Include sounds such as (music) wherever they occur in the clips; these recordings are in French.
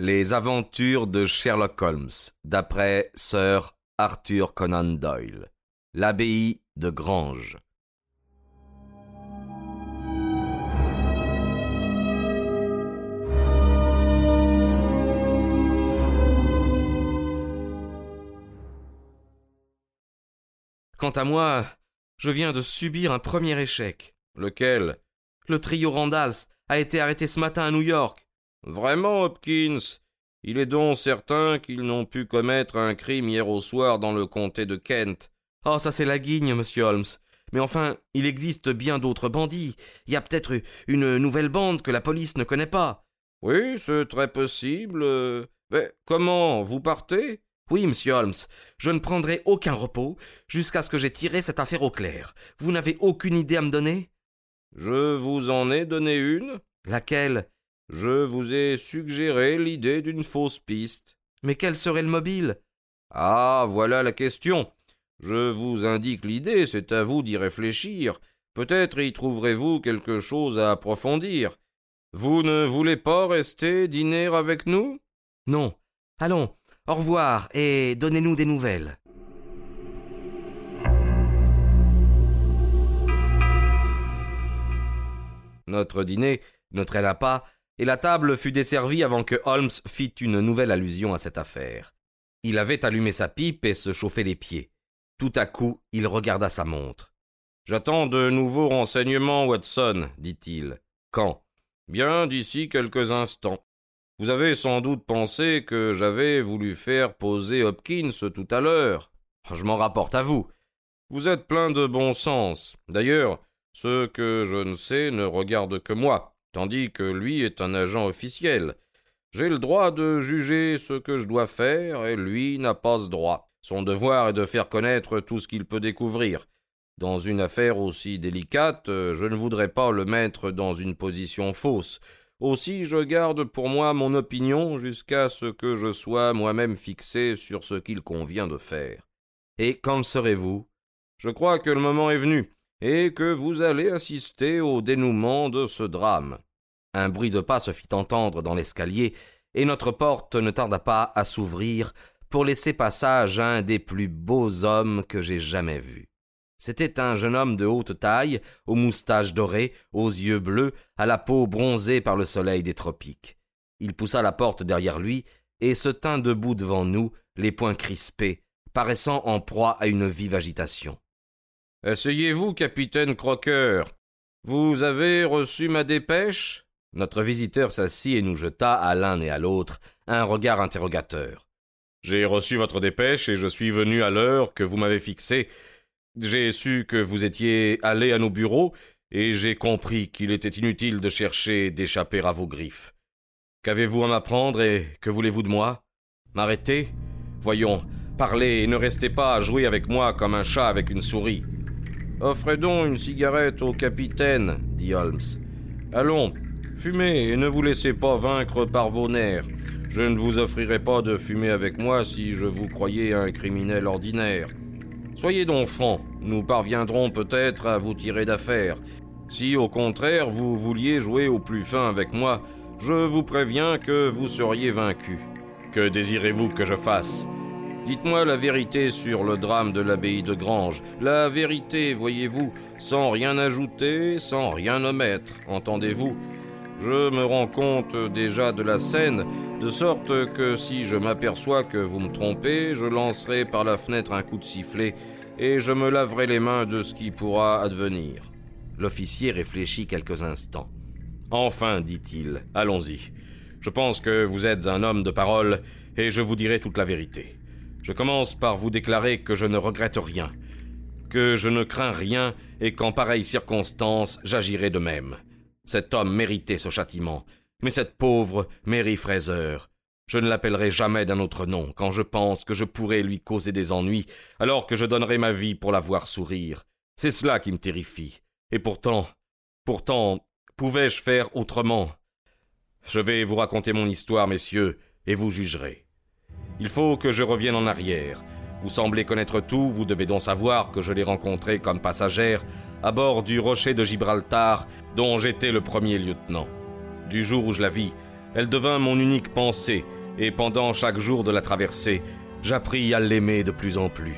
Les aventures de Sherlock Holmes, d'après Sir Arthur Conan Doyle. L'abbaye de Grange. Quant à moi, je viens de subir un premier échec. Lequel? Le trio Randalls a été arrêté ce matin à New York. Vraiment, Hopkins? Il est donc certain qu'ils n'ont pu commettre un crime hier au soir dans le comté de Kent. Oh, ça c'est la guigne, monsieur Holmes. Mais enfin, il existe bien d'autres bandits. Il y a peut-être une nouvelle bande que la police ne connaît pas. Oui, c'est très possible. Mais comment Vous partez? Oui, monsieur Holmes, je ne prendrai aucun repos jusqu'à ce que j'aie tiré cette affaire au clair. Vous n'avez aucune idée à me donner? Je vous en ai donné une. Laquelle? Je vous ai suggéré l'idée d'une fausse piste. Mais quel serait le mobile? Ah, voilà la question. Je vous indique l'idée, c'est à vous d'y réfléchir. Peut-être y trouverez-vous quelque chose à approfondir. Vous ne voulez pas rester dîner avec nous? Non. Allons, au revoir et donnez-nous des nouvelles. Notre dîner ne traîna pas, et la table fut desservie avant que Holmes fît une nouvelle allusion à cette affaire. Il avait allumé sa pipe et se chauffait les pieds. Tout à coup, il regarda sa montre. J'attends de nouveaux renseignements, Watson, dit-il. Quand Bien d'ici quelques instants. Vous avez sans doute pensé que j'avais voulu faire poser Hopkins tout à l'heure. Je m'en rapporte à vous. Vous êtes plein de bon sens. D'ailleurs, ce que je ne sais ne regarde que moi, tandis que lui est un agent officiel. J'ai le droit de juger ce que je dois faire, et lui n'a pas ce droit. Son devoir est de faire connaître tout ce qu'il peut découvrir. Dans une affaire aussi délicate, je ne voudrais pas le mettre dans une position fausse. Aussi je garde pour moi mon opinion jusqu'à ce que je sois moi-même fixé sur ce qu'il convient de faire. Et quand serez-vous? Je crois que le moment est venu, et que vous allez assister au dénouement de ce drame. Un bruit de pas se fit entendre dans l'escalier, et notre porte ne tarda pas à s'ouvrir pour laisser passage à un des plus beaux hommes que j'ai jamais vus. C'était un jeune homme de haute taille, aux moustaches dorées, aux yeux bleus, à la peau bronzée par le soleil des tropiques. Il poussa la porte derrière lui et se tint debout devant nous, les poings crispés, paraissant en proie à une vive agitation. Asseyez-vous, capitaine Crocker. Vous avez reçu ma dépêche? Notre visiteur s'assit et nous jeta à l'un et à l'autre un regard interrogateur. J'ai reçu votre dépêche et je suis venu à l'heure que vous m'avez fixée j'ai su que vous étiez allé à nos bureaux, et j'ai compris qu'il était inutile de chercher d'échapper à vos griffes. Qu'avez-vous à m'apprendre et que voulez-vous de moi? M'arrêter Voyons, parlez et ne restez pas à jouer avec moi comme un chat avec une souris. Offrez donc une cigarette au capitaine, dit Holmes. Allons, fumez et ne vous laissez pas vaincre par vos nerfs. Je ne vous offrirai pas de fumer avec moi si je vous croyais un criminel ordinaire. Soyez donc franc, nous parviendrons peut-être à vous tirer d'affaire. Si au contraire vous vouliez jouer au plus fin avec moi, je vous préviens que vous seriez vaincu. Que désirez-vous que je fasse? Dites-moi la vérité sur le drame de l'abbaye de Grange. La vérité, voyez-vous, sans rien ajouter, sans rien omettre, entendez-vous? Je me rends compte déjà de la scène, de sorte que si je m'aperçois que vous me trompez, je lancerai par la fenêtre un coup de sifflet et je me laverai les mains de ce qui pourra advenir. L'officier réfléchit quelques instants. Enfin, dit-il, allons-y. Je pense que vous êtes un homme de parole, et je vous dirai toute la vérité. Je commence par vous déclarer que je ne regrette rien, que je ne crains rien, et qu'en pareille circonstance, j'agirai de même. Cet homme méritait ce châtiment, mais cette pauvre Mary Fraser, je ne l'appellerai jamais d'un autre nom quand je pense que je pourrais lui causer des ennuis, alors que je donnerai ma vie pour la voir sourire. C'est cela qui me terrifie. Et pourtant, pourtant, pouvais-je faire autrement? Je vais vous raconter mon histoire, messieurs, et vous jugerez. Il faut que je revienne en arrière. Vous semblez connaître tout, vous devez donc savoir que je l'ai rencontrée comme passagère à bord du rocher de Gibraltar, dont j'étais le premier lieutenant. Du jour où je la vis, Elle devint mon unique pensée, et pendant chaque jour de la traversée, j'appris à l'aimer de plus en plus.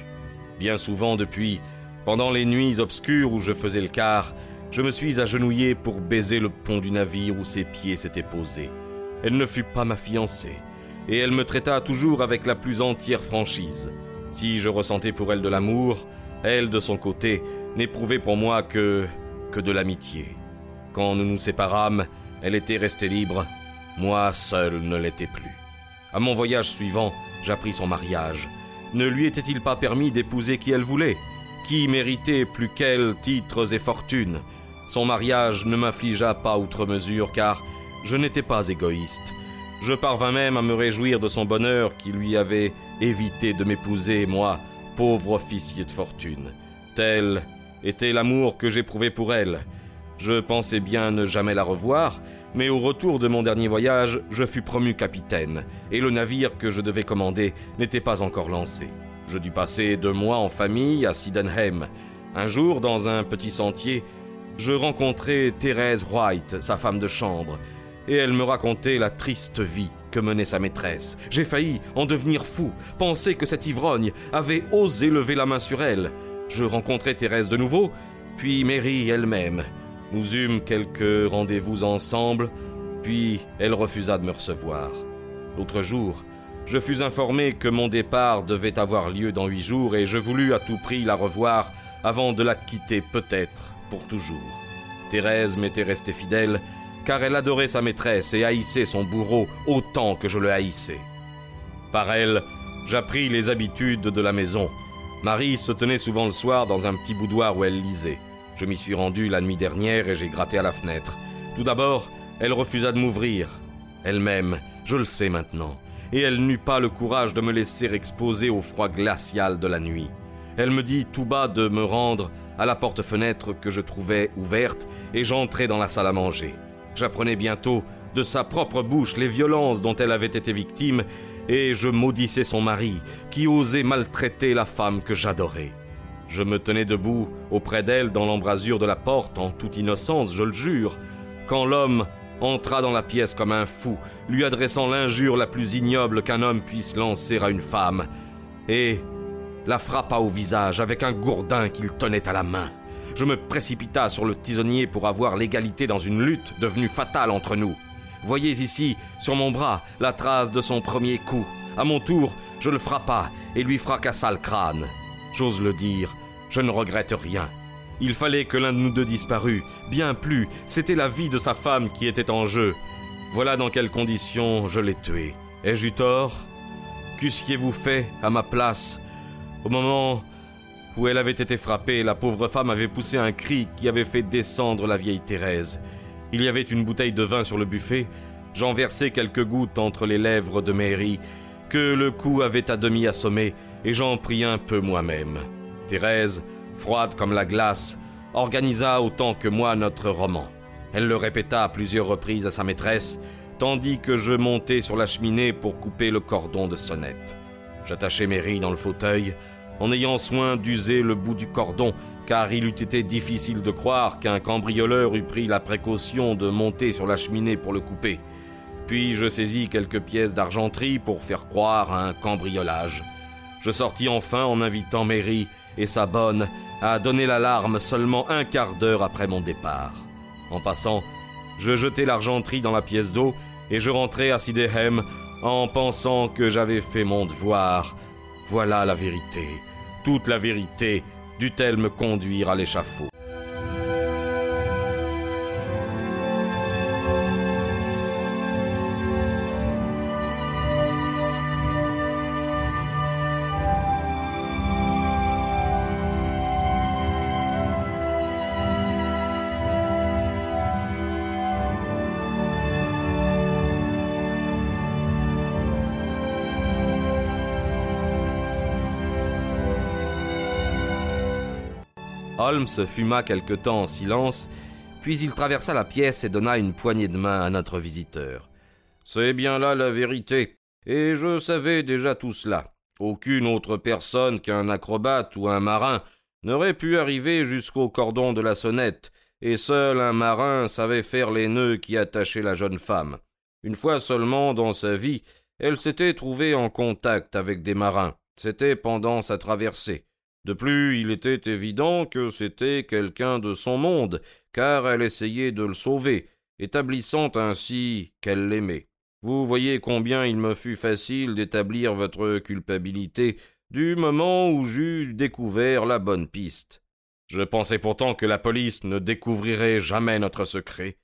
Bien souvent depuis, pendant les nuits obscures où je faisais le quart, je me suis agenouillé pour baiser le pont du navire où ses pieds s'étaient posés. Elle ne fut pas ma fiancée, et elle me traita toujours avec la plus entière franchise. Si je ressentais pour elle de l'amour, elle, de son côté, n'éprouvait pour moi que. que de l'amitié. Quand nous nous séparâmes, elle était restée libre, moi seul ne l'étais plus. À mon voyage suivant, j'appris son mariage. Ne lui était-il pas permis d'épouser qui elle voulait Qui méritait plus qu'elle titres et fortunes? Son mariage ne m'affligea pas outre mesure, car je n'étais pas égoïste. Je parvins même à me réjouir de son bonheur qui lui avait évité de m'épouser, moi, pauvre officier de fortune. Tel était l'amour que j'éprouvais pour elle. Je pensais bien ne jamais la revoir, mais au retour de mon dernier voyage, je fus promu capitaine, et le navire que je devais commander n'était pas encore lancé. Je dus passer deux mois en famille à Sydenham. Un jour, dans un petit sentier, je rencontrai Thérèse White, sa femme de chambre, et elle me racontait la triste vie que menait sa maîtresse. J'ai failli en devenir fou, penser que cette ivrogne avait osé lever la main sur elle. Je rencontrai Thérèse de nouveau, puis Mary elle-même. Nous eûmes quelques rendez-vous ensemble, puis elle refusa de me recevoir. L'autre jour, je fus informé que mon départ devait avoir lieu dans huit jours et je voulus à tout prix la revoir avant de la quitter peut-être pour toujours. Thérèse m'était restée fidèle car elle adorait sa maîtresse et haïssait son bourreau autant que je le haïssais. Par elle, j'appris les habitudes de la maison. Marie se tenait souvent le soir dans un petit boudoir où elle lisait. Je m'y suis rendu la nuit dernière et j'ai gratté à la fenêtre. Tout d'abord, elle refusa de m'ouvrir. Elle-même, je le sais maintenant, et elle n'eut pas le courage de me laisser exposer au froid glacial de la nuit. Elle me dit tout bas de me rendre à la porte-fenêtre que je trouvais ouverte, et j'entrai dans la salle à manger. J'apprenais bientôt de sa propre bouche les violences dont elle avait été victime, et je maudissais son mari, qui osait maltraiter la femme que j'adorais. Je me tenais debout auprès d'elle dans l'embrasure de la porte, en toute innocence, je le jure, quand l'homme entra dans la pièce comme un fou, lui adressant l'injure la plus ignoble qu'un homme puisse lancer à une femme, et la frappa au visage avec un gourdin qu'il tenait à la main je me précipita sur le tisonnier pour avoir l'égalité dans une lutte devenue fatale entre nous. Voyez ici, sur mon bras, la trace de son premier coup. À mon tour, je le frappa et lui fracassa le crâne. J'ose le dire, je ne regrette rien. Il fallait que l'un de nous deux disparût, bien plus, c'était la vie de sa femme qui était en jeu. Voilà dans quelles conditions je l'ai tué. Ai-je eu tort? Qu'eussiez-vous fait à ma place? Au moment où elle avait été frappée, la pauvre femme avait poussé un cri qui avait fait descendre la vieille Thérèse. Il y avait une bouteille de vin sur le buffet. J'en versai quelques gouttes entre les lèvres de Mary, que le coup avait à demi assommé, et j'en pris un peu moi-même. Thérèse, froide comme la glace, organisa autant que moi notre roman. Elle le répéta à plusieurs reprises à sa maîtresse, tandis que je montais sur la cheminée pour couper le cordon de sonnette. J'attachai Mary dans le fauteuil, en ayant soin d'user le bout du cordon, car il eût été difficile de croire qu'un cambrioleur eût pris la précaution de monter sur la cheminée pour le couper. Puis je saisis quelques pièces d'argenterie pour faire croire à un cambriolage. Je sortis enfin en invitant Mary et sa bonne à donner l'alarme seulement un quart d'heure après mon départ. En passant, je jetai l'argenterie dans la pièce d'eau et je rentrai à Sidehem en pensant que j'avais fait mon devoir. Voilà la vérité toute la vérité dut-elle me conduire à l'échafaud. Holmes fuma quelque temps en silence, puis il traversa la pièce et donna une poignée de main à notre visiteur. C'est bien là la vérité, et je savais déjà tout cela. Aucune autre personne qu'un acrobate ou un marin n'aurait pu arriver jusqu'au cordon de la sonnette, et seul un marin savait faire les nœuds qui attachaient la jeune femme. Une fois seulement dans sa vie, elle s'était trouvée en contact avec des marins. C'était pendant sa traversée. De plus, il était évident que c'était quelqu'un de son monde, car elle essayait de le sauver, établissant ainsi qu'elle l'aimait. Vous voyez combien il me fut facile d'établir votre culpabilité du moment où j'eus découvert la bonne piste. Je pensais pourtant que la police ne découvrirait jamais notre secret.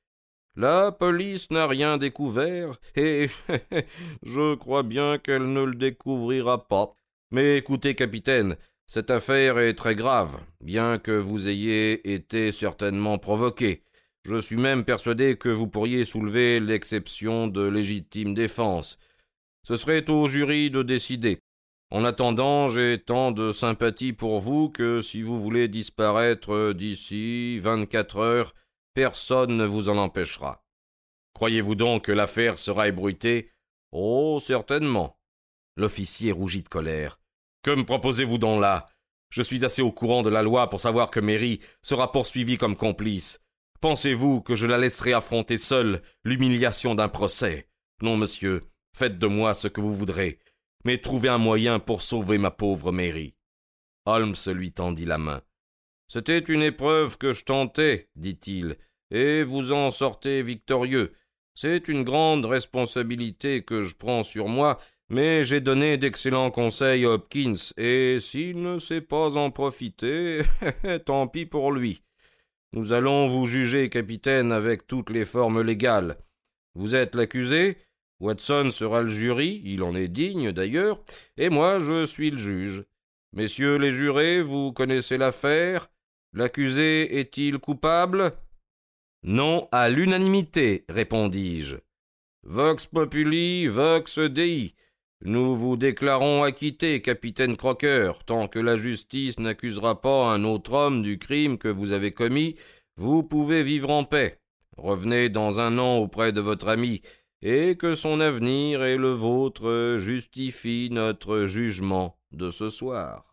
La police n'a rien découvert, et (laughs) je crois bien qu'elle ne le découvrira pas. Mais écoutez, capitaine, cette affaire est très grave, bien que vous ayez été certainement provoqué. Je suis même persuadé que vous pourriez soulever l'exception de légitime défense. Ce serait au jury de décider. En attendant, j'ai tant de sympathie pour vous que si vous voulez disparaître d'ici vingt-quatre heures, personne ne vous en empêchera. Croyez-vous donc que l'affaire sera ébruitée? Oh, certainement. L'officier rougit de colère. Que me proposez-vous donc là? Je suis assez au courant de la loi pour savoir que Mary sera poursuivie comme complice. Pensez-vous que je la laisserai affronter seule l'humiliation d'un procès? Non, monsieur, faites de moi ce que vous voudrez, mais trouvez un moyen pour sauver ma pauvre Mary. Holmes lui tendit la main. C'était une épreuve que je tentais, dit-il, et vous en sortez victorieux. C'est une grande responsabilité que je prends sur moi, mais j'ai donné d'excellents conseils à Hopkins, et s'il ne sait pas en profiter, (laughs) tant pis pour lui. Nous allons vous juger, capitaine, avec toutes les formes légales. Vous êtes l'accusé, Watson sera le jury, il en est digne d'ailleurs, et moi je suis le juge. Messieurs les jurés, vous connaissez l'affaire. L'accusé est-il coupable? Non à l'unanimité, répondis-je. Vox populi, vox dei. Nous vous déclarons acquitté, capitaine Crocker, tant que la justice n'accusera pas un autre homme du crime que vous avez commis, vous pouvez vivre en paix. Revenez dans un an auprès de votre ami, et que son avenir et le vôtre justifient notre jugement de ce soir.